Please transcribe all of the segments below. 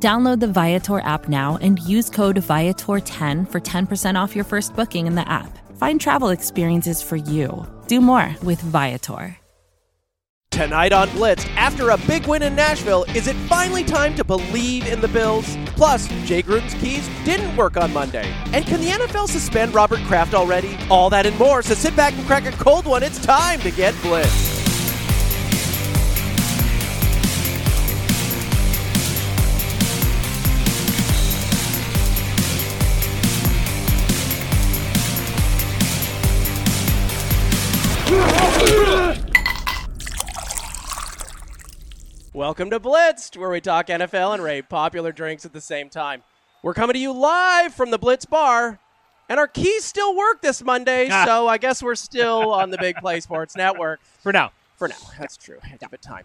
Download the Viator app now and use code Viator10 for 10% off your first booking in the app. Find travel experiences for you. Do more with Viator. Tonight on Blitz, after a big win in Nashville, is it finally time to believe in the Bills? Plus, Jay Gruden's keys didn't work on Monday. And can the NFL suspend Robert Kraft already? All that and more, so sit back and crack a cold one. It's time to get Blitz. Welcome to Blitzed, where we talk NFL and rate popular drinks at the same time. We're coming to you live from the Blitz Bar, and our keys still work this Monday, Ah. so I guess we're still on the Big Play Sports Network For now. for now. That's true. Give it time.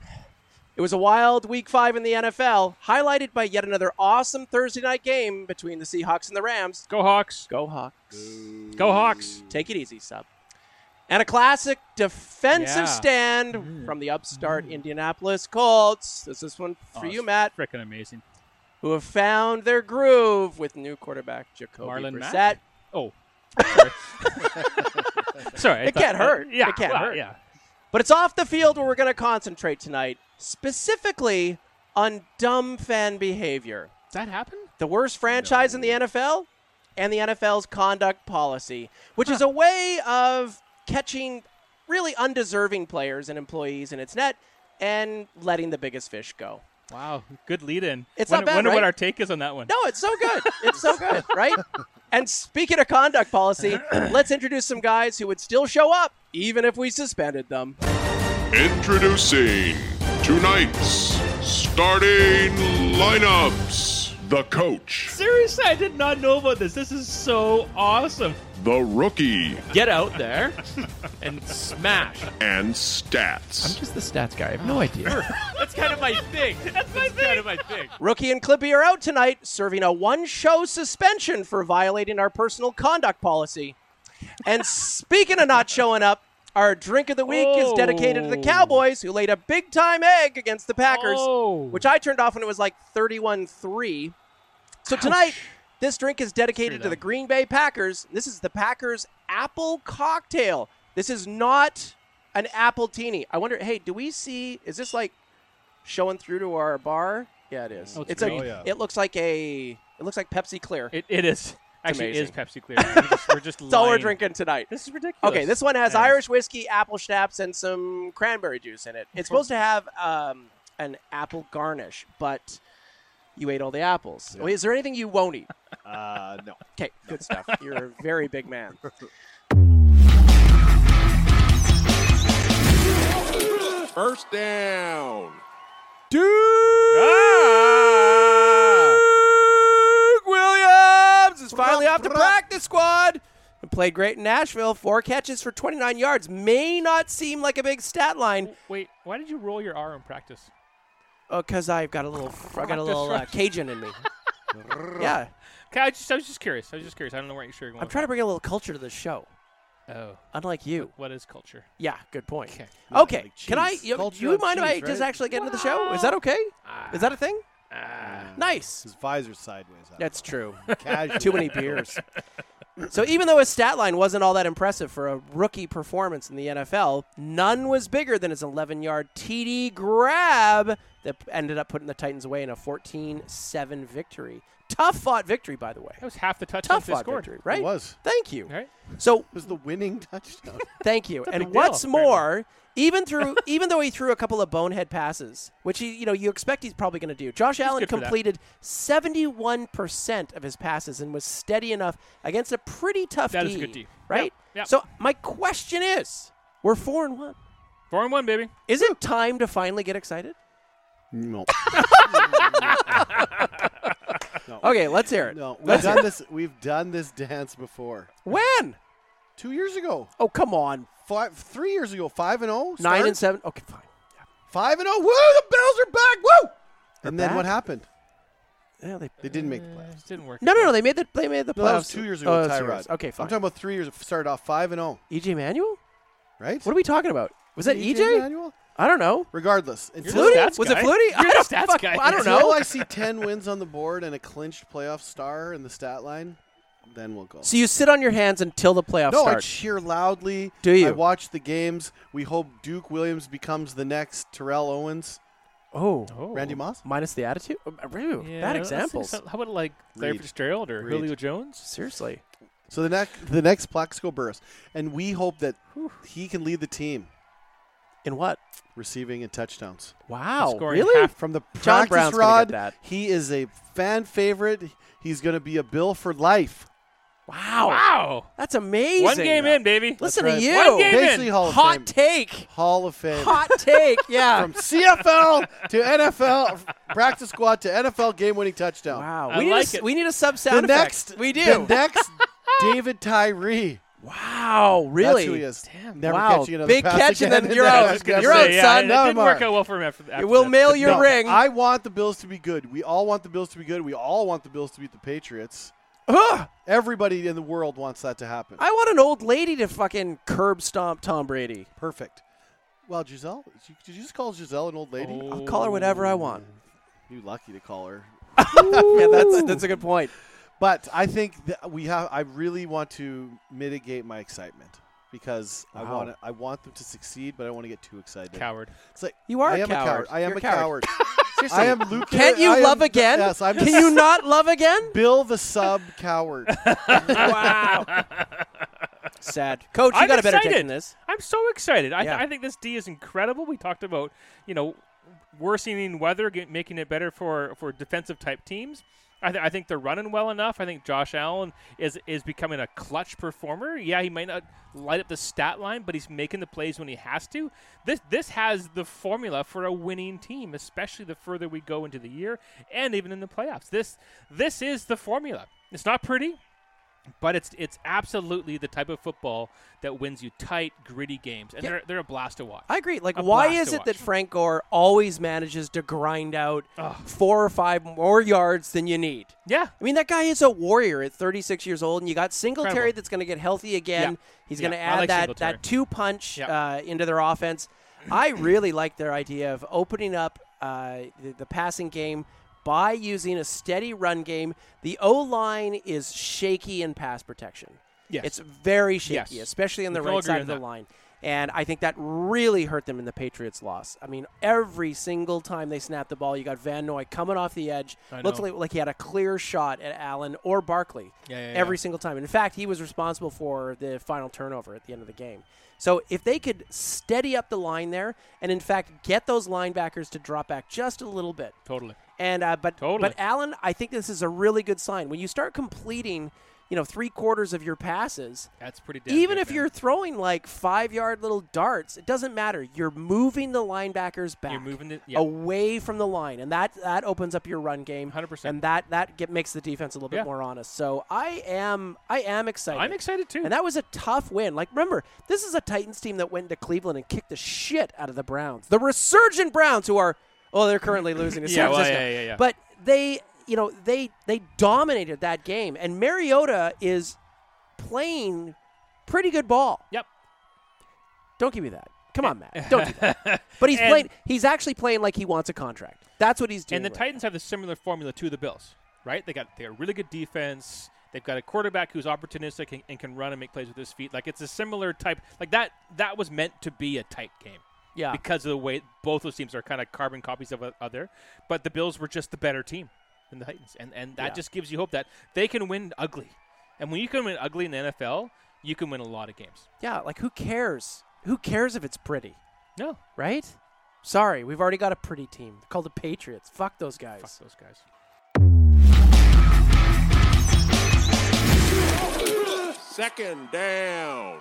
It was a wild week five in the NFL, highlighted by yet another awesome Thursday night game between the Seahawks and the Rams. Go Hawks. Go Hawks. Go Hawks. Take it easy, sub. And a classic defensive Yeah. stand mm. from the upstart Indianapolis Colts. This is one oh, for Oh, you, Matt, Freaking amazing. who have found their groove with new quarterback Jacoby Marlon Brissett. Oh. Sorry. Sorry. It can't hurt. Yeah. It can't well, hurt. Yeah. But it's off the field where we're going to concentrate tonight, specifically on dumb fan behavior. Does that happen? the worst franchise in the NFL and the NFL's conduct policy, which is a way of catching really undeserving players and employees in its net and letting the biggest fish go. Wow. Good lead in. It's wonder, not bad, Wonder what our take is on that one. No, it's so good. It's so good, right? And speaking of conduct policy, let's introduce some guys who would still show up even if we suspended them. Introducing tonight's starting lineups. The coach, Seriously, I did not know about this. This is so awesome. the rookie, get out there and smash. and stats. I'm just the stats guy. I have no idea. That's kind of my thing. That's my thing. kind of my thing. Rookie and Clippy are out tonight, serving a one show suspension for violating our personal conduct policy. And speaking of not showing up, our drink of the week is dedicated to the Oh. Cowboys, who laid a big time egg against the Packers, Oh. which I turned off when it was like 31 3. So tonight, this drink is dedicated to the Green Bay Packers. This is the Packers Apple Cocktail. This is not an apple teeny. I wonder, hey, do we see, is this like showing through to our bar? Yeah, it is. Oh, it's it's a. Oh, yeah. it looks like a, it looks like Pepsi Clear. It, it is. Actually, it is amazing. Pepsi Clear. We're just, we're just That's all we're drinking tonight. This is ridiculous. Okay, this one has Yeah. Irish whiskey, apple schnapps, and some cranberry juice in it. It's supposed to have um, an apple garnish, but you ate all the apples. Wait, is there anything you won't eat? Uh, no. Okay, good stuff. You're a very big man. First down. Duke Ah! Off the practice squad and played great in Nashville. Four catches for 29 yards. May not seem like a big stat line Wait, why did you roll your R in practice? because I've got a little, I got a little uh, Cajun in me. yeah, Okay, I, just, I was just curious. I was just curious. I don't know where you're sure you're going I'm trying to bring a little culture to the show. Oh, Unlike you. what is culture? Yeah, good point. Okay. Okay, like can I? You, you of mind if I cheese, just actually get into the show? Is that okay? Is that a thing? Ah. Nice. His visor's sideways. I That's true. Too many beers. So even though his stat line wasn't all that impressive for a rookie performance in the NFL, none was bigger than his 11-yard TD grab that ended up putting the Titans away in a 14-7 victory. Tough fought victory, by the way. That was half the touchdowns Tough they fought scored. victory, right? It was. Thank you. Right? So It was the winning touchdown. Thank you. a And big deal, what's apparently. more, even through even though he threw a couple of bonehead passes, which he you know you expect he's probably going to do, Josh Allen good for that. completed seventy one percent of his passes and was steady enough against a pretty tough That D. is a good D. right? Yep, yep. So my question is, we're four and one. Four and one, baby. Is it time to finally get excited? no. No. Okay, let's hear it. No, we've Let's done this. We've done this dance before. When? Two years ago, Oh, come on. five, three years ago, five and zero. Nine and seven. Okay, fine. Five and zero. Woo! The Bills are back. Woo! And then back? what happened? Yeah, they, They didn't make the mm, playoffs. It didn't work. no, no, no. They made the they made the No, playoffs. that was two years ago. Oh, with that's Tyrod. yours. Okay, fine. I'm talking about three years. Started off five and oh. zero. EJ Manuel? Right? What are we talking about? Was that EJ EJ? Manuel? I don't know. Regardless, You're until, Flutie? stats Was it guy. Flutie? You're I the don't, stats fuck- guy. I don't until know. I see ten wins on the board and a clinched playoff star in the stat line, then we'll go. So you sit on your hands until the playoffs no, I start. cheer loudly. Do you? I watch the games. We hope Duke Williams becomes the next Terrell Owens. oh, Oh. Randy Moss? minus the attitude. Uh, uh, oh, Ew, Yeah, bad let's think examples. so- How about like Larry Reed. Fitzgerald or Reed. Julio Jones? Seriously. So the next the next Plaxico Burress. And we hope that he can lead the team In what? receiving and touchdowns. Wow. Scoring Really? half- From the John practice Brown's rod, get that. he is a fan favorite. He's going to be a bill for life. Wow. Wow. That's amazing. One game in, baby. Listen right. to you. One game Basically in. Hall of Hot Fame. take. Hall of Fame. Hot take. Yeah. From CFL to NFL practice squad to NFL game-winning touchdown. wow. I we, need like a, it. we need a sub The sound next, effect. We The do. next, David Tyree. Wow. Really? That's who he is. Damn. Never Wow. catching another Big pass catch and then you're out. I was gonna You're out, yeah, son. It, No didn't work out well for him after, after We'll that. mail your No, ring. I want the Bills to be good. We all want the Bills to be good. We all want the Bills to beat the Patriots. Everybody in the world wants that to happen. I want an old lady to fucking curb stomp Tom Brady. Perfect. Well, Giselle, did you just call Giselle an old lady? Oh. I'll call her whatever I want. You lucky to call her. yeah, that's that's a good point. But I think that we have. I really want to mitigate my excitement because I want to, I want them to succeed, but I don't want to get too excited. Coward. It's like You are I a am coward. I am You're a a coward. coward. I am Luke. Can't you I love the- again? Yes, I'm Can you not love again? Bill the sub coward. wow. Sad. Coach, you I'm got a better take excited. than this. I'm so excited. I, Yeah. I think this D is incredible. We talked about, you know, worsening weather, get, making it better for, for defensive type teams. I, th- I think they're running well enough. I think Josh Allen is is becoming a clutch performer. Yeah, he might not light up the stat line, but he's making the plays when he has to. This this has the formula for a winning team, especially the further we go into the year and even in the playoffs. This this is the formula. It's not pretty. But it's it's absolutely the type of football that wins you tight, gritty games, and Yeah. they're they're a blast to watch. I agree. Like, A why is it that. Frank Gore always manages to grind out Ugh. four or five more yards than you need? yeah, I mean, that guy is a warrior at 36 years old, and you got Singletary Incredible. that's going to get healthy again. Yeah. He's Yeah, going to add like that, Singletary. that two punch uh, into their offense. I really like their idea of opening up uh, the, the passing game by using a steady run game. The O line is shaky in pass protection. Yes. It's very shaky, Yes. especially on the right side of the that. line. And I think that really hurt them in the Patriots' loss. I mean, every single time they snapped the ball, you got Van Noy coming off the edge. Looked like, like he had a clear shot at Allen or Barkley Yeah, yeah, every yeah. single time. In fact, he was responsible for the final turnover at the end of the game. So if they could steady up the line there, and in fact get those linebackers to drop back just a little bit, totally. and uh, but Totally. but Allen, I think this is a really good sign when you start completing, you know, three quarters of your passes. That's pretty. Damn Even good, if man. you're throwing like five yard little darts, it doesn't matter. You're moving the linebackers back You're moving it- yeah. away from the line, and that that opens up your run game. 100%. and that that get, makes the defense a little bit Yeah. more honest. So I am I am excited. I'm excited too. And that was a tough win. Like, remember, this is a Titans team that went to Cleveland and kicked the shit out of the Browns. The resurgent Browns, who are, oh, they're currently losing to Yeah, San well, Francisco. yeah, yeah, yeah. But they, you know, they they dominated that game, and Mariota is playing pretty good ball. Yep. Don't give me that. Come on, Matt. Don't do that. But he's playing. He's actually playing like he wants a contract. That's what he's doing. And the right Titans have the similar formula to the Bills, right? They got they got really good defense. They've got a quarterback who's opportunistic and, and can run and make plays with his feet. Like it's a similar type. Like that. That was meant to be a tight game. Yeah. Because of the way both those teams are kind of carbon copies of uh, other, but the Bills were just the better team than the Titans, and and that Yeah. just gives you hope that they can win ugly. And when you can win ugly in the NFL, you can win a lot of games. Yeah. Like who cares? Who cares if it's pretty? No, right? Sorry, we've already got a pretty team They're called the Patriots. Fuck those guys. fuck those guys. Second down.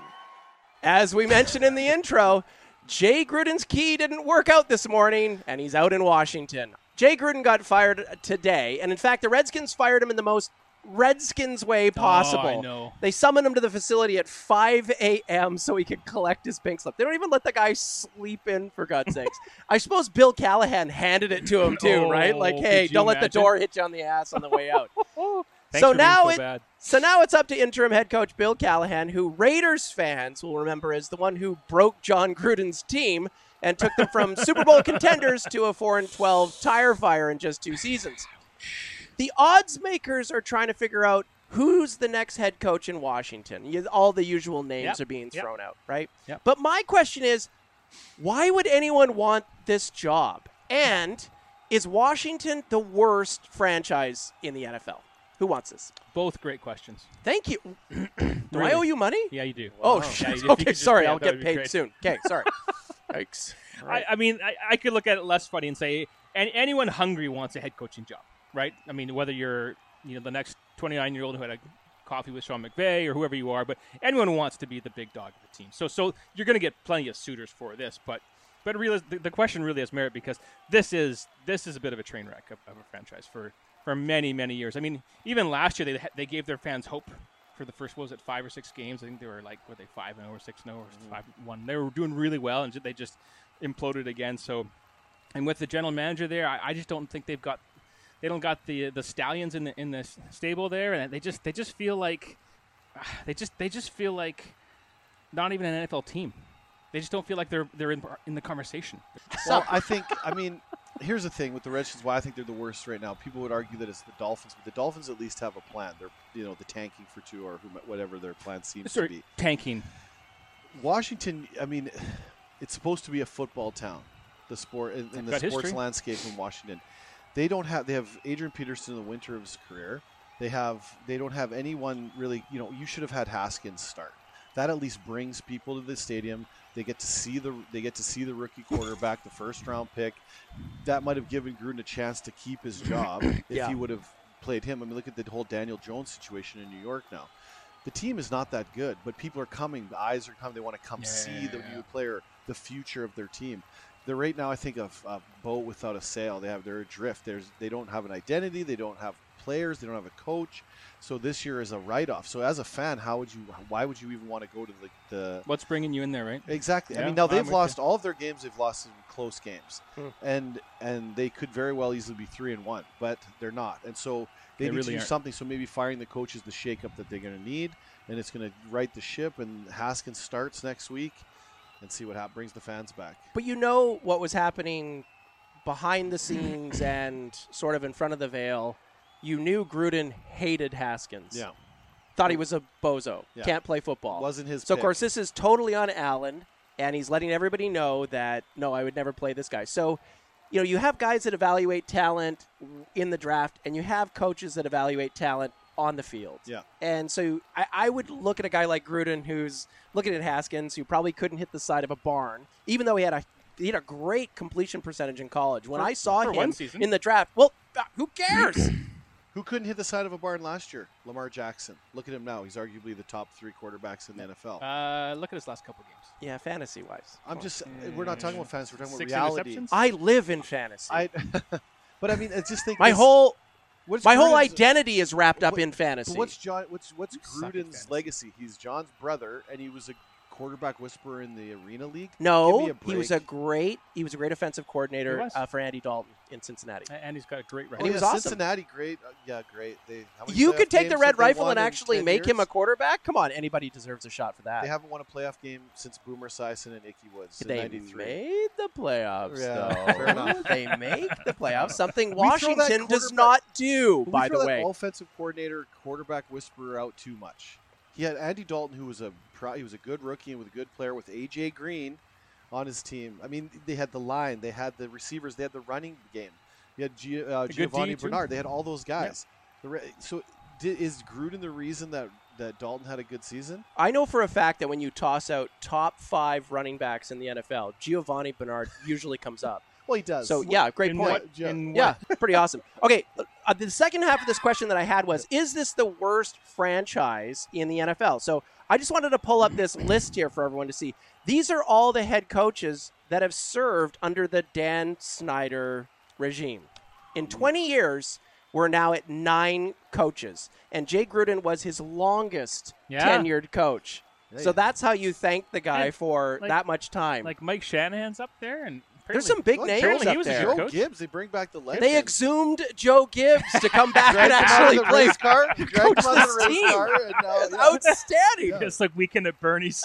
As we mentioned in the intro, Jay Gruden's key didn't work out this morning, and he's out in Washington. Jay Gruden got fired today, and in fact, the Redskins fired him in the most Redskins way possible. Oh, I know. They summoned him to the facility at 5 a.m. so he could collect his pink slip. They don't even let the guy sleep in, for God's sakes. I suppose Bill Callahan handed it to him too, Oh, right? Like, hey, don't let the door hit you on the ass on the way out. So now so it, bad. so now it's up to interim head coach Bill Callahan, who Raiders fans will remember as the one who broke Jon Gruden's team and took them from Super Bowl contenders to a 4 and 12 tire fire in just two seasons. The odds makers are trying to figure out who's the next head coach in Washington. All the usual names Yep. are being Yep. thrown out, right? Yep. But my question is, why would anyone want this job? And is Washington the worst franchise in the NFL? Who wants this? Both great questions. Thank you. Do I owe you money? Yeah, you do. Oh, shit. you- if you okay. Sorry, yeah, I'll get paid soon. Okay, sorry. Thanks. I, I mean, I, I could look at it less funny and say, and anyone hungry wants a head coaching job, right? I mean, whether you're, you know, the next 29 year old who had a coffee with Sean McVay or whoever you are, but anyone who wants to be the big dog of the team. So, so you're going to get plenty of suitors for this, but. But really, the, the question really has merit because this is this is a bit of a train wreck of, of a franchise for, for many many years. I mean, even last year they they gave their fans hope for the first what was it five or six games. I think they were like were they five and oh or six and oh or mm-hmm. five one. They were doing really well and they just imploded again. So, and with the general manager there, I, I just don't think they've got they don't got the the stallions in the in the stable there, and they just they just feel like they just they just feel like not even an NFL team. They just don't feel like they're they're in in the conversation. Well, I think, I mean, here's the thing with the Redskins. Why I think they're the worst right now. People would argue that it's the Dolphins, but the Dolphins at least have a plan. They're, you know, the tanking for two or whatever their plan seems to be. tanking. Washington, I mean, it's supposed to be a football town. The sport in, in the sports history. landscape in Washington, they don't have. They have Adrian Peterson in the winter of his career. They have. They don't have anyone really. You know, you should have had Haskins start. That at least brings people to the stadium. They get to see the. They get to see the rookie quarterback, the first round pick. That might have given Gruden a chance to keep his job if Yeah. he would have played him. I mean, look at the whole Daniel Jones situation in New York now the team is not that good, but people are coming. The eyes are coming. They want to come Yeah, see the new player, the future of their team. They're right now, I think, a, a boat without a sail. They have they're adrift. There's they don't have an identity. They don't have players. They don't have a coach. So this year is a write off. So as a fan, how would you? Why would you even want to go to the, the What's bringing you in there, right? Exactly. I mean, now they've with lost all of their games. They've lost some close games, Hmm. and and they could very well easily be three and one, but they're not. And so they, They need really to do aren't. something. So maybe firing the coach is the shakeup that they're going to need, and it's going to right the ship. And Haskins starts next week, and see what happens. Brings the fans back. But you know what was happening behind the scenes and sort of in front of the veil. You knew Gruden hated Haskins. Yeah, Thought he was a bozo. Yeah. Can't play football. wasn't his. So of course this is totally on Allen, and he's letting everybody know that no, I would never play this guy. So, you know, you have guys that evaluate talent in the draft, and you have coaches that evaluate talent on the field. Yeah. And so I, I would look at a guy like Gruden, who's looking at Haskins, who probably couldn't hit the side of a barn, even though he had a he had a great completion percentage in college. When For- I saw him in the draft, well, uh, who cares? Who couldn't hit the side of a barn last year? Lamar Jackson. Look at him now. He's arguably the top three quarterbacks in the NFL. Uh, look at his last couple games. yeah, fantasy wise. I'm just. We're not talking about fantasy. We're talking about Six reality. interceptions? I live in fantasy. I. but I mean, I just think my this- whole what's my whole identity is wrapped up What- in fantasy. What's John? What's what's You suck at Gruden's legacy? He's Jon's brother, and he was a quarterback whisperer in the Arena League. No, he was a great he was a great offensive coordinator uh, for Andy Dalton in Cincinnati. A- And he's got a great And he Oh, was yeah, awesome. Cincinnati, great. Uh, yeah, great. They how many You could take the red rifle and actually 10 make him a quarterback. Come on, anybody deserves a shot for that. They haven't won a playoff game since Boomer Esiason and Ickey Woods in They '93. made the playoffs, Yeah, though. they make the playoffs, something We Washington does not do. By we throw the that way, offensive coordinator, quarterback whisperer out too much. He had Andy Dalton, who was a pro, he was a good rookie and with a good player with AJ Green on his team. I mean, they had the line, they had the receivers, they had the running game. You had G, uh, Giovani Bernard. They had all those guys. The re- so, di- is Gruden the reason that that Dalton had a good season? I know for a fact that when you toss out top five running backs in the NFL, Giovani Bernard usually comes up. Well, he does. So yeah, great In point. what- Yeah. in Yeah, what- pretty awesome. Okay, uh, the second half of this question that I had was Is this the worst franchise in the NFL? So I just wanted to pull up this list here for everyone to see. These are all the head coaches that have served under the Dan Snyder regime. In 20 years, we're now at nine coaches, and Jay Gruden was his longest Yeah. tenured coach. So that's how you thank the guy And, for like- that much time. Like Mike Shanahan's up there, and There's some big Look, names he up was there. Joe coach. Gibbs, they bring back the legend. They exhumed Joe Gibbs to come back and Dragged him actually the play. race car. Coach this the race team. car. And now, uh, It's yeah. outstanding. It's like weekend at Bernie's.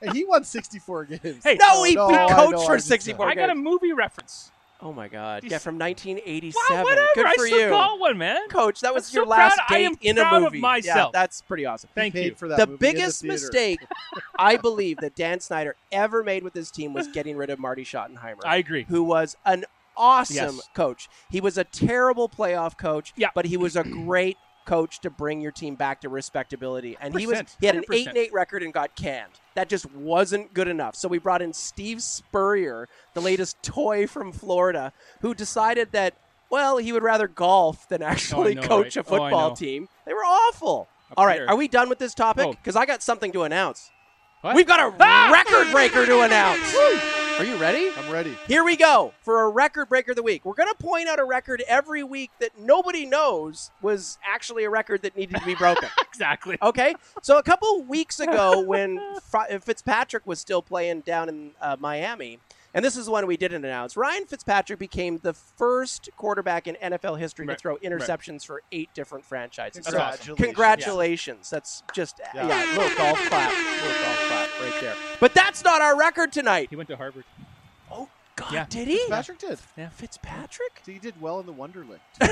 And he won 64 games. Hey, No, oh, he, No, he I coached know, for 64 I got a movie reference. Oh my God! Yeah, from 1987. Wow, whatever. Good I for still you, got one, man. Coach. That was I'm your so last proud- I date am in a proud of movie. Yeah, myself. that's pretty awesome. Thank you. for that the movie in the biggest mistake I believe that Dan Snyder ever made with his team was getting rid of Marty Schottenheimer, I agree. who was an awesome Yes. coach. He was a terrible playoff coach, Yeah. but he was a great coach to bring your team back to respectability. And he was 100%, he had an 8 and 8 record and got canned. That just wasn't good enough. So we brought in Steve Spurrier, the latest toy from Florida, who decided that well, he would rather golf than actually know, coach right? a Oh, football know. team. They were awful. Up All right, there. are we done with this topic? Oh. Because I got something to announce. What? We've got a Ah! record breaker to announce. Are you ready? I'm ready. Here we go for a record breaker of the week. We're going to point out a record every week that nobody knows was actually a record that needed to be broken. Exactly. okay? So a couple weeks ago, when Fitzpatrick was still playing down in uh, Miami, and this is one we didn't announce, Ryan Fitzpatrick became the first quarterback in NFL history to Right, throw right. interceptions for eight different franchises. That's So awesome. Congratulations. That's just, yeah, Yeah. little golf clap. Little golf clap right there. But that's not our record tonight. He went to Harvard. Oh, God, Yeah. did he? Patrick did. Fitzpatrick? He did well in the Wonderland.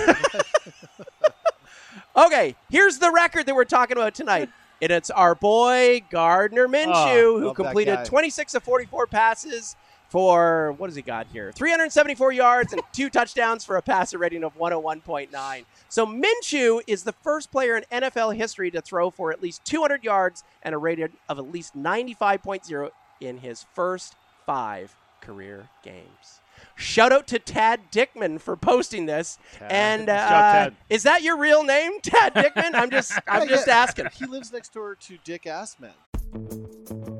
Okay, here's the record that we're talking about tonight. And it's our boy Gardner Minshew, ah, who completed 26 of 44 passes for what does he got here? 374 yards and two touchdowns for a passer rating of 101.9. So Minshew is the first player in NFL history to throw for at least 200 yards and a rating of at least 95.0 in his first five career games. Shout out to Tad Dickman for posting this. And uh, job, is that your real name, Tad Dickman? I'm just I'm just asking. He lives next door to Dick Assman.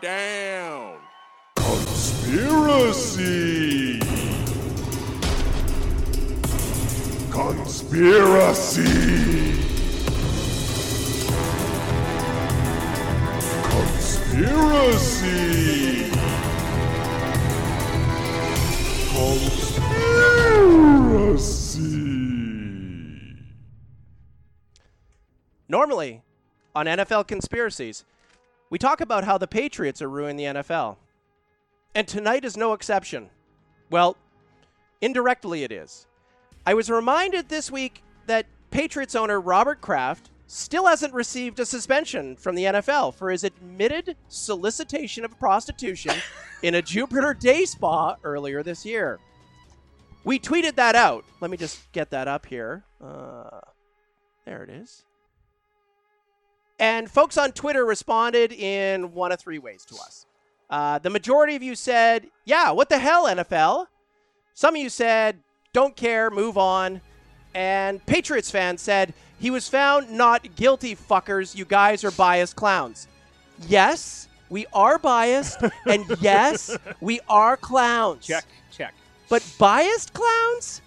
Down. Conspiracy. Conspiracy. Conspiracy. Conspiracy. Normally, on NFL conspiracies, we talk about how the Patriots are ruining the NFL. And tonight is no exception. Well, indirectly it is. I was reminded this week that Patriots owner Robert Kraft still hasn't received a suspension from the NFL for his admitted solicitation of prostitution in a Jupiter day spa earlier this year. We tweeted that out. Let me just get that up here. Uh, there it is. And folks on Twitter responded in one of three ways to us. Uh, the majority of you said, yeah, what the hell, NFL? Some of you said, don't care, move on. And Patriots fans said, he was found not guilty, fuckers. You guys are biased clowns. Yes, we are biased. and yes, we are clowns. Check, check. But biased clowns?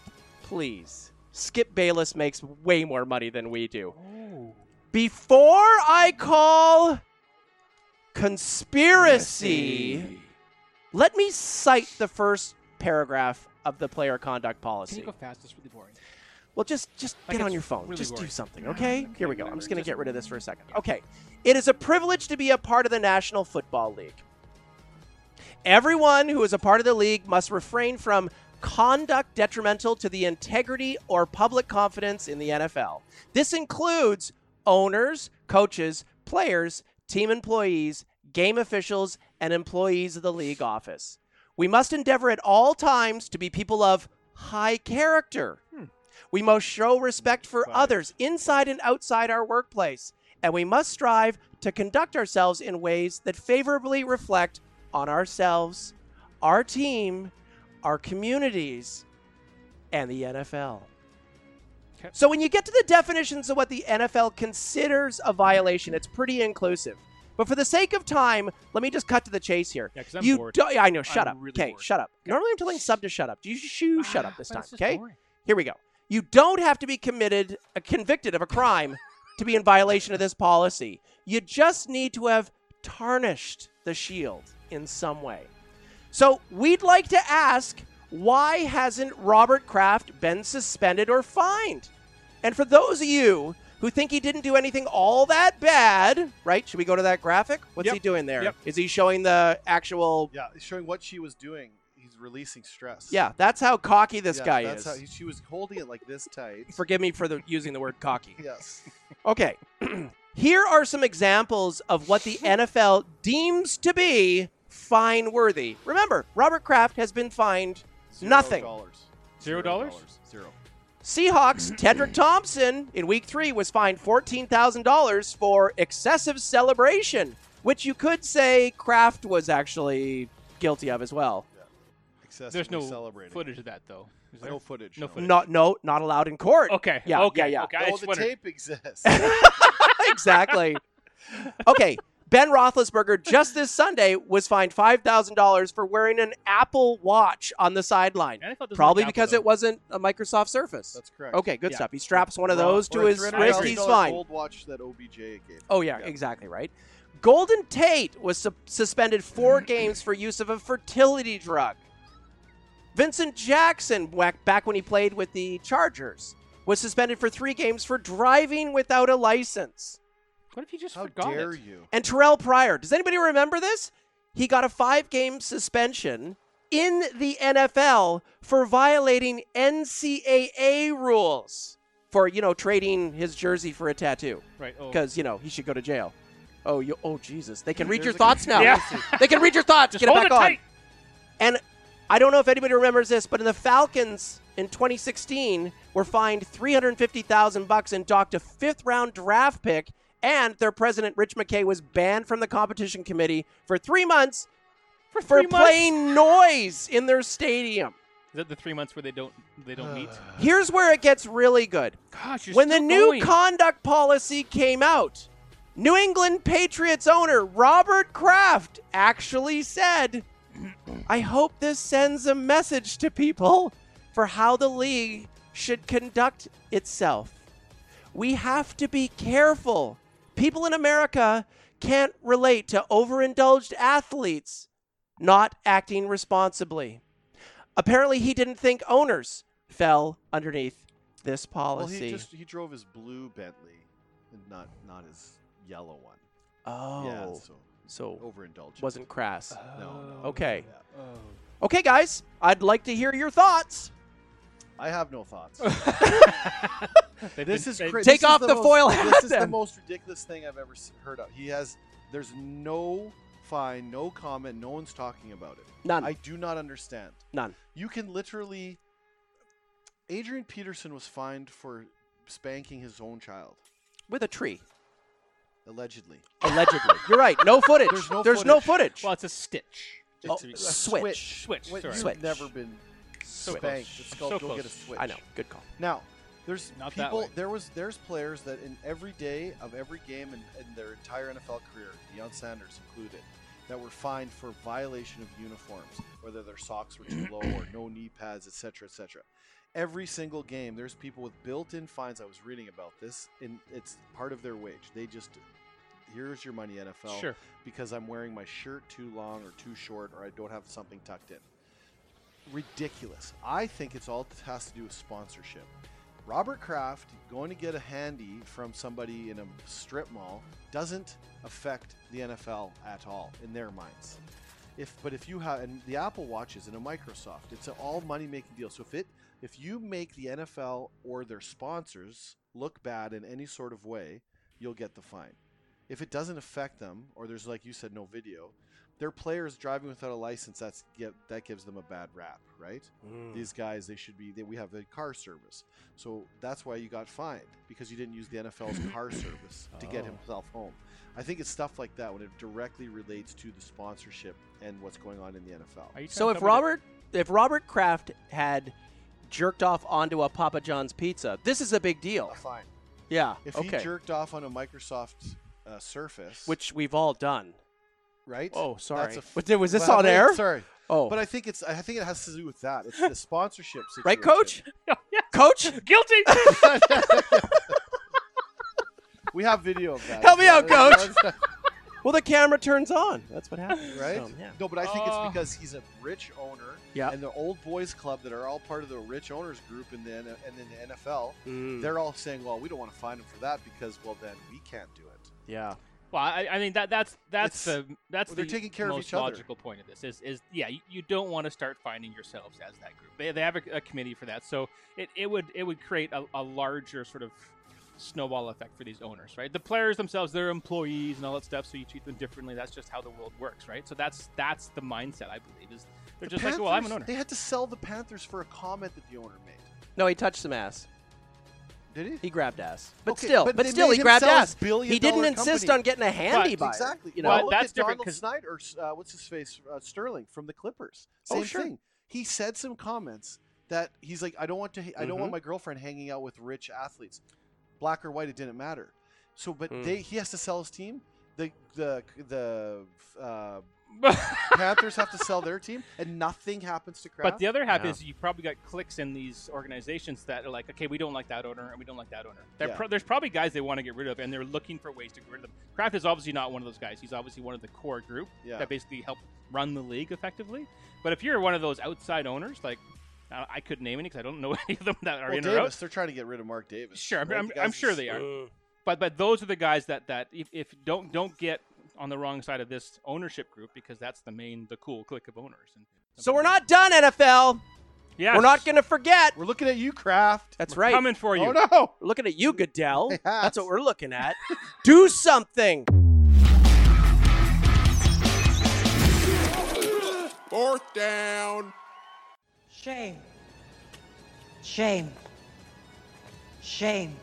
please. Skip Bayless makes way more money than we do. Before I call conspiracy, let me cite the first paragraph of the player conduct Can policy. you go fast? It's really boring. Well, just just Like get on your phone. really just do something, okay? Here we go. I'm just going to get rid of this for a second. Okay. It is a privilege to be a part of the National Football League. Everyone who is a part of the league must refrain from conduct detrimental to the integrity or public confidence in the NFL. This includes owners, coaches, players, team employees, game officials, and employees of the league office. We must endeavor at all times to be people of high character. Hmm. We must show respect for others inside and outside our workplace, and we must strive to conduct ourselves in ways that favorably reflect on ourselves, our team, our communities, and the NFL. Okay. So when you get to the definitions of what the NFL considers a violation, it's pretty inclusive. But for the sake of time, let me just cut to the chase here. Yeah, you bored. do- yeah, I know. Shut I'm up. really okay, bored. shut up. Normally I'm telling sub to shut up. Do you sh- shut up this time? Okay. boring. Here we go. You don't have to be committed, uh, convicted of a crime to be in violation of this policy. You just need to have tarnished the shield in some way. So we'd like to ask why hasn't Robert Kraft been suspended or fined? And for those of you who think he didn't do anything all that bad, right? Should we go to that graphic? What's Yep. he doing there? Is Yep. he showing the actual? Yeah, he's showing what she was doing. He's releasing stress. Yeah, that's how cocky this Yeah, guy that's is. How he, she was holding it like this tight. Forgive me for the using the word cocky. yes. Okay. Here are some examples of what the NFL deems to be fine worthy. Remember, Robert Kraft has been fined Zero nothing. Dollars. Zero dollars? Zero. Seahawks Tedric Thompson in week three was fined $14,000 for excessive celebration, which you could say Kraft was actually guilty of as well. Excessively There's no celebrating. footage of that though. Is there? No footage. No no. footage. Not, no, not allowed in court. Okay. Yeah, Okay. yeah, yeah. Okay. I No, the wondered. tape exists. exactly. Okay. Ben Roethlisberger just this Sunday was fined five thousand dollars for wearing an Apple Watch on the sideline. Probably like Apple, because though. it wasn't a Microsoft Surface. That's correct. Okay, good Yeah. stuff. He straps one of those to or a his $300 wrist. He's fine. Gold watch that OBJ gave. Oh yeah, exactly right. Golden Tate was su- suspended four games for use of a fertility drug. Vincent Jackson, back when he played with the Chargers, was suspended for three games for driving without a license. What if he just How forgot dare it? you? And Terrelle Pryor, does anybody remember this? He got a five game suspension in the NFL for violating NCAA rules for, you know, trading his jersey for a tattoo Right. Oh. because, you know, he should go to jail. Oh, you, oh, Jesus. They can read There's your thoughts now. Yeah. They can read your thoughts. Just Get it back it on. tight. And I don't know if anybody remembers this, but in the Falcons in 2016 were fined 350,000 bucks and docked a fifth round draft pick, and their president Rich McKay was banned from the competition committee for three months for, three months? playing noise in their stadium. Is that the three months where they don't they don't meet? Here's where it gets really good. Gosh, you're when the new going. conduct policy came out, New England Patriots owner Robert Kraft actually said, I hope this sends a message to people for how the league should conduct itself. We have to be careful. People in America can't relate to overindulged athletes not acting responsibly. Apparently, he didn't think owners fell underneath this Well, policy. he just he drove his blue Bentley, and not not his yellow one. oh, Yeah, so so overindulgent. wasn't crass. no, no. Oh, okay. Yeah. Oh. Okay, guys, I'd like to hear your thoughts. I have no thoughts. This is they've- crazy. Take off the most, foil hat, This is the most ridiculous thing I've ever heard of. He has. There's no fine, no comment. No one's talking about it. None. I do not understand. None. You can literally. Adrian Peterson was fined for spanking his own child, With a tree, allegedly. allegedly. You're right. No footage. There's no footage. Well, it's a stitch. Oh, It's a- a switch. Switch, What, sorry. you've Switch. never been So spanked. close. It's called So go close. get a switch. I know. Good call. Now, there's Not people. way. There was there's players that in every day of every game in, in their entire NFL career, Deion Sanders included, that were fined for violation of uniforms, whether their socks were too low or no knee pads, etc., etc. every single game, there's people with built-in fines. I was reading about this, and it's part of their wage. They just here's your money, NFL. Sure. Because I'm wearing my shirt too long or too short, or I don't have something tucked in. Ridiculous. I think it's all has to do with sponsorship. Robert Kraft going to get a handy from somebody in a strip mall doesn't affect the NFL at all in their minds. If but if you have and the Apple Watch is in a Microsoft, it's an all money making deal. So if it if you make the NFL or their sponsors look bad in any sort of way, you'll get the fine. If it doesn't affect them, or there's like you said, no video, their players driving without a license. That's get that gives them a bad rap, right? These guys, they should be. They, we have a car service, so that's why you got fined because you didn't use the NFL's car service to get Oh. himself home. I think it's stuff like that when it directly relates to the sponsorship and what's going on in the NFL. So if to tell that- Robert if Robert Kraft had jerked off onto a Papa John's pizza, this is a big deal. fine. Yeah. If okay. he jerked off on a Microsoft uh, Surface, Which we've all done. Right? Oh, sorry. F- Was this Well, on wait, air? Sorry. Oh. But I think it's I think it has to do with that. It's the sponsorship situation. right, Coach? yeah, Coach? guilty. We have video of that. Help me out, Coach. Well, the camera turns on. That's what happens. right? So, yeah. No, but I think Uh. it's because he's a rich owner, Yeah. and the old boys club that are all part of the rich owners group, and then and then the NFL, Mm, they're all saying, "Well, we don't want to find him for that because, well, then we can't do it." yeah. Well, I, I mean that that's that's It's- the that's well, they're the taking care of most each other. logical point of this is is yeah you, you don't want to start finding yourselves as that group. They, they have a, a committee for that, so it, it would it would create a, a larger sort of snowball effect for these owners, right? The players themselves, they're employees and all that stuff, so you treat them differently. That's just how the world works, right? So that's that's the mindset I believe is they're The just like, well, I'm an owner. They had to sell the Panthers for a comment that the owner made. No, he touched some ass. Did he? He grabbed ass. But Okay, still, but but, still, he grabbed ass. billion He didn't insist company. on getting a handy by her, exactly. You know, Well, Look that's at different Donald 'cause- Snyder, or, uh, what's his face, uh, Sterling from the Clippers. Oh, Same sure. thing. He said some comments that he's like, I don't want to, I don't want my girlfriend hanging out with rich athletes, black or white. It didn't matter. So, but Hmm. they, he has to sell his team. The the the uh, Panthers have to sell their team, and nothing happens to Kraft. But the other half Yeah. is you probably got clicks in these organizations that are like, okay, we don't like that owner and we don't like that owner. Yeah. pro- there's probably guys they want to get rid of, and they're looking for ways to get rid of them. Kraft is obviously not one of those guys. He's obviously one of the core group Yeah. that basically help run the league effectively. But if you're one of those outside owners, like I I couldn't name any because I don't know any of them that are well, in or out. They're trying to get rid of Mark Davis. Sure, I'm, right? I'm, I'm sure they are. Mm. But but those are the guys that that if, if don't don't get on the wrong side of this ownership group because that's the main the cool clique of owners. And So we're not done, NFL. Yeah, We're not going to forget. We're looking at you, Kraft. That's We're right. coming for you. Oh no! We're looking at you, Goodell. Yes. That's what we're looking at. Do something. Fourth down. Shame. Shame. Shame.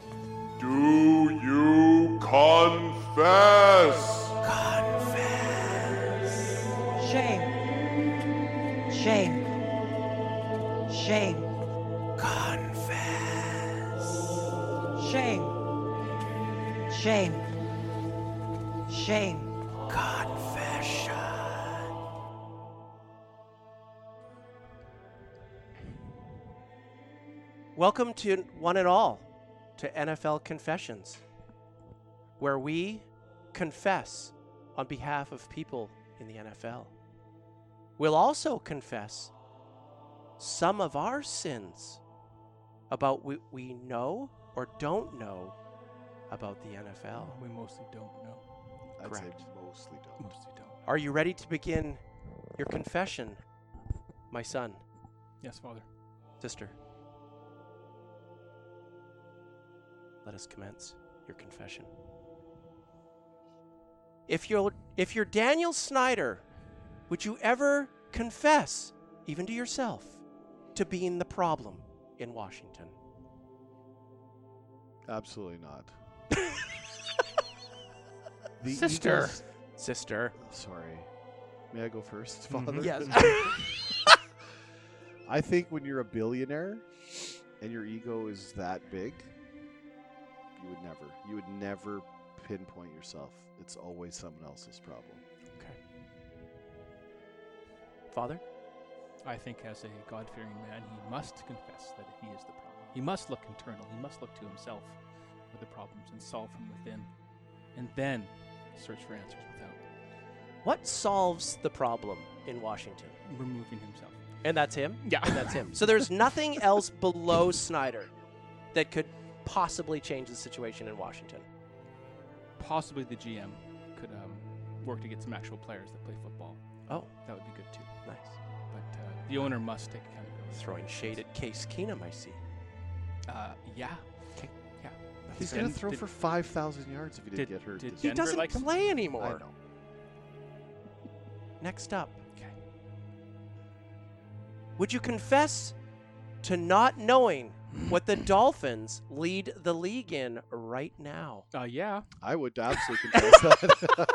Do you confess? Shame. Shame. Shame. Confess. Shame. Shame. Shame. Confession. Welcome to one and all to NFL Confessions, where we confess on behalf of people in the NFL. We'll also confess some of our sins about what we know or don't know about the NFL. We mostly don't know. I'd say Correct. mostly don't. Mostly don't. Are you ready to begin your confession, my son, Yes, Father. sister? Let us commence your confession. If you're if you're Daniel Snyder, would you ever confess, even to yourself, to being the problem in Washington? Absolutely not. The Sister. Eagles- Sister. sorry. May I go 1st Mhm. Father? Yes. I think when you're a billionaire and your ego is that big, you would never, you would never pinpoint yourself. It's always someone else's problem. Father? I think as a God fearing man, he must confess that he is the problem. He must look internal. He must look to himself for the problems and solve from within. And then search for answers without What solves the problem in Washington? removing himself. And that's him? Yeah. And that's him. So there's nothing else below Snyder that could possibly change the situation in Washington. Possibly the GM could um, work to get some actual players that play football. Oh, That would be good too. Nice. But uh, the owner must take accountability. Throwing shade at Case Keenum, I see. Uh, yeah. Okay. Yeah. He's going to throw did- for 5,000 yards if he didn't did- get hurt. did He doesn't likes- play I anymore. know. Next up, Okay. would you confess to not knowing what the Dolphins lead the league in right now? Uh, yeah. I would absolutely confess that.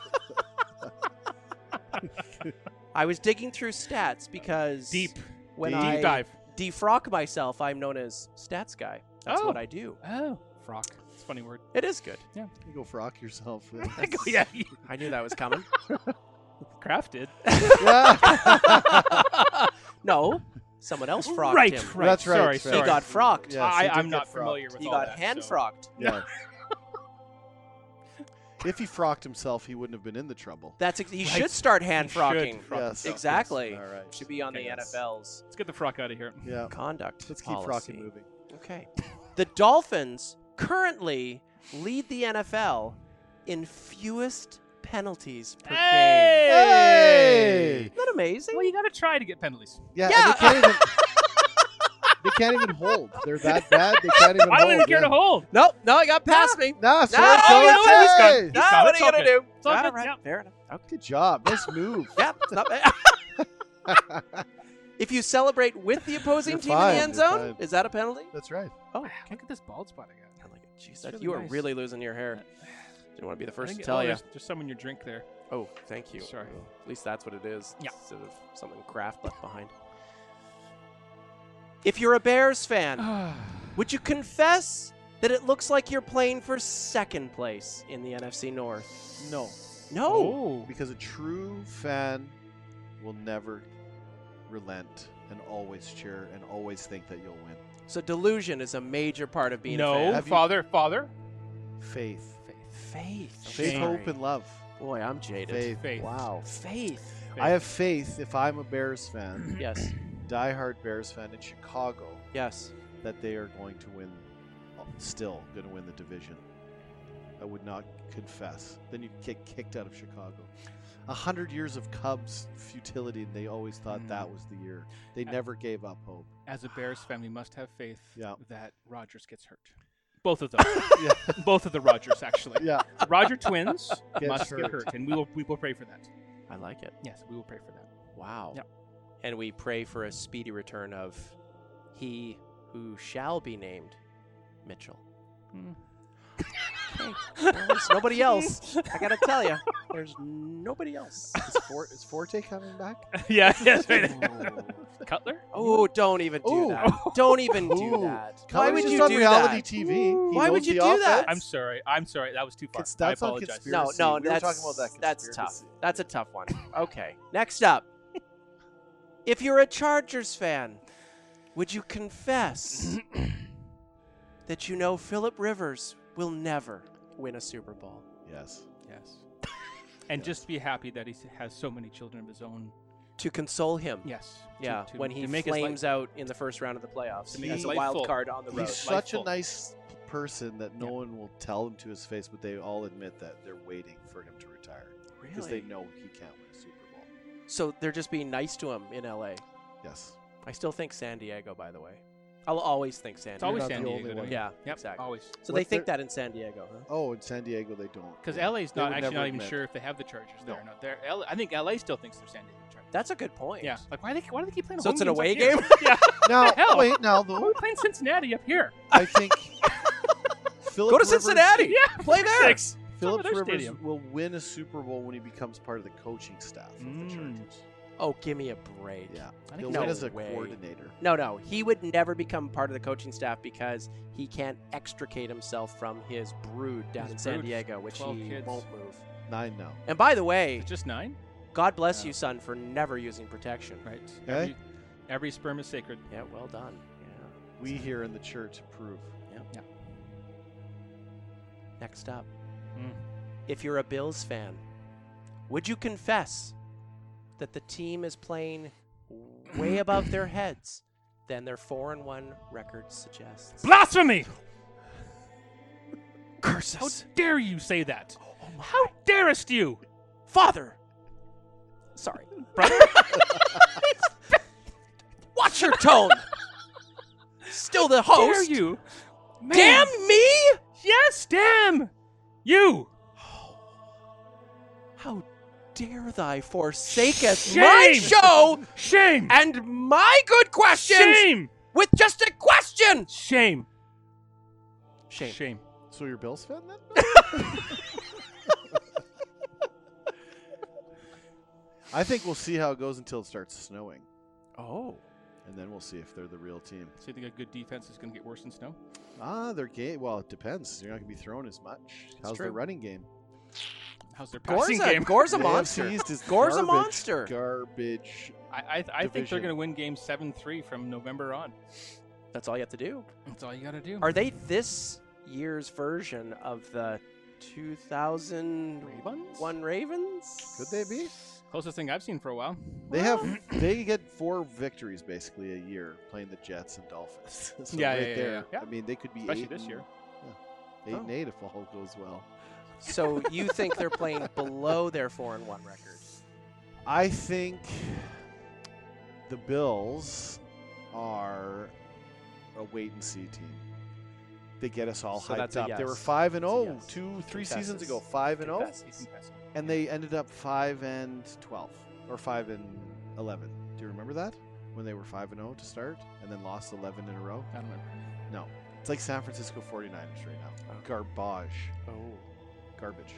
I was digging through stats because Deep. when Deep I dive. defrock myself, I'm known as stats guy. That's Oh. what I do. Oh. Frock. It's a funny word. It is good. Yeah. You go frock yourself. I go, yeah. I knew that was coming. Crafted. no, someone else frocked right, him. right. That's right, Sorry, that's He sorry. right. got frocked. Yes, I, he did I'm get not frocked. familiar with that. He all got that. hand so- frocked. Yeah. If he frocked himself, he wouldn't have been in the trouble. That's ex- he Right. should start hand He should frocking. frock Yes. himself. Exactly. All right. Should be on Okay, the yes. NFL's Let's get the frock out of here. Yeah. conduct. Let's keep policy. frocking moving. Okay. The Dolphins currently lead the NFL in fewest penalties per game. Hey! Isn't that amazing? Well, you got to try to get penalties. Yeah. Yeah. And they can't even. they can't even hold. They're that bad. They can't even hold. I hold. don't even care yeah. to hold. Nope, no, he got past me. Nah, Nah, sorry, oh, Coach. you know what? He's Hey! He's Nah, got it. what are you gonna good. do? It's all All good, right, yeah. fair enough. Okay. Good job. Nice move. Yeah, it's not bad. if you celebrate with the opposing You're team in the end you're zone, fine. is that a penalty? That's right. Oh, Look at this bald spot again. I like it. Jeez, that- really you are nice. really losing your hair. Didn't want to be the first to tell oh, you. There's, there's some in your drink there. Oh, thank you. Sorry. At least that's what it is. Yeah. Instead of something craft left behind. If you're a Bears fan, would you confess that it looks like you're playing for second place in the NFC North? No. No. Oh. oh. Because a true fan will never relent and always cheer and always think that you'll win. So delusion is a major part of being a no, fan. Have you- father, father. Faith. Faith. Faith, Okay. hope, and love. Boy, I'm jaded. Faith. Faith. Wow. Faith. I have faith if I'm a Bears fan, Yes. Diehard Bears fan in Chicago, Yes. that they are going to win, still going to win the division. I would not confess. Then you'd get kicked out of Chicago. A hundred years of Cubs futility, and they always thought Mm. that was the year. They Uh, never gave up hope. As a Bears fan, we must have faith Yeah. that Rodgers gets hurt. Both of them. Yeah. Both of the Rodgers, actually. Yeah. Roger twins Gets must get hurt. hurt, and we will we will pray for that. I like it. Yes, we will pray for that. Wow. Yep. And we pray for a speedy return of he who shall be named Mitchell. Hmm. Okay. There's nobody else. I gotta tell you, there's nobody else. Is, For- is Forte coming back? yeah, yes, right. Oh. Cutler. Oh, don't even do Ooh. that. Don't even do Ooh. that. Why would you on do reality that? TV. He Why would knows you the do that? I'm sorry. I'm sorry. That was too far. Cons- that's I on apologize. conspiracy. No, no, We were that's talking about that that's tough. conspiracy. That's a tough one. Okay, next up. If you're a Chargers fan, would you confess that you know Philip Rivers will never win a Super Bowl? Yes. Yes. And just be happy that he has so many children of his own. To console him. Yes. Yeah, to- when he make flames out in the first round of the playoffs To make as a wild full. card on the road. He's such a nice person that no Yeah. one will tell him to his face, but they all admit that they're waiting for him to retire because Really? they know he can't win a Super Bowl. So they're just being nice to him in LA. Yes. I still think San Diego, by the way. I'll always think San It's Diego. always not San the Diego. only to one. me. Yeah, Yep, exactly. Always. So What they think that in San Diego, huh? Oh, in San Diego they don't. Because Yeah. LA's They not would actually never not even admit. sure if they have the Chargers there No. or not. They're, L- I think LA still thinks they're San Diego Chargers. That's a good point. Yeah. Like why do they why do they keep playing? So home it's an games up away here? game? yeah. Now, hell? wait, now Why are though, we playing Cincinnati up here? I think Philip Go to Rivers- Cincinnati. Yeah. Play there. Six. Philip their Rivers stadium. will win a Super Bowl when he becomes part of the coaching staff of Mm. the Chargers. Oh, give me a break. Yeah, I think he'll no win as a way. coordinator. No, no. He would never become part of the coaching staff because he can't extricate himself from his brood down His in San brood, Diego, which he kids. won't move. Nine now. And by the way, It's just nine, God bless Yeah. you, son, for never using protection. right? Okay. Every- Every sperm is sacred. Yeah, well done. Yeah. We here in the church approve. Yeah. Next up, Mm. if you're a Bills fan, would you confess that the team is playing way above their heads than their four and one record suggests? Blasphemy! Curses! How dare you say that? How darest you? Father! Sorry. Brother? Watch your tone! Still the host. How dare you? Man. Damn me! Yes, damn! You! How dare thy forsaketh my show Shame! and my good questions Shame! with just a question! Shame! Shame. Shame. So you're Bills fan then? I think we'll see how it goes until it starts snowing, Oh. And then we'll see if they're the real team. So you think a good defense is going to get worse in snow? Ah, their game. Well, it depends. You're not going to be thrown as much. How's their running game? How's their Gore's passing a, game? Gore's a monster. AFC East Gore's a garbage, monster. Garbage. I, I, I think they're going to win game 7 3 from November on. That's all you have to do. That's all you got to do. Are they this year's version of the 2001 Ravens? Could they be? Closest thing I've seen for a while. They have. they get four victories basically a year playing the Jets and Dolphins. so Yeah, right yeah, yeah, there. yeah. Yeah. I mean, they could be Especially eight this and- year. Eight Oh. and eight if all goes well. So you think they're playing below their 4 and 1 record? I think the Bills are a wait and see team. They get us all So hyped up. They were five and zero oh yes. two, three Confesses. seasons ago. Five and oh. zero, Confesses. and they ended up five and twelve or five and eleven. Do you remember that when they were five and zero to start, and then lost eleven in a row? I don't remember. No, it's like San Francisco 49ers right now. Oh. Garbage, Oh. garbage.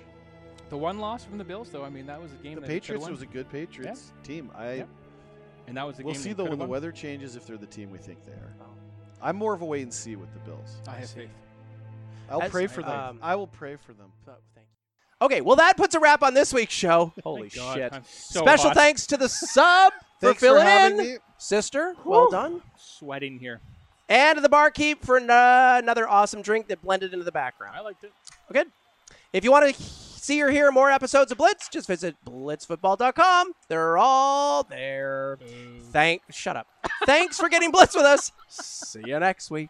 The one loss from the Bills, though, I mean, that was a game The Patriots was a good Patriots team. I Yep. and that was the game. we'll see though when the weather changes if they're the team we think they are. I'm more of a wait and see with the Bills. I have see. faith. I'll As- pray for them. um, I will pray for them. So, thank you. Okay, well, that puts a wrap on this week's show. Holy God, shit. I'm so Special hot. thanks to the sub for Thanks for filling having in. me. Sister, well Whew. done. Sweating here. And to the barkeep for n- another awesome drink that blended into the background. I liked it. Okay. If you want to see or hear more episodes of Blitz, just visit blitzfootball.com. They're all there. Thank. Shut up. Thanks for getting Blitz with us. See you next week.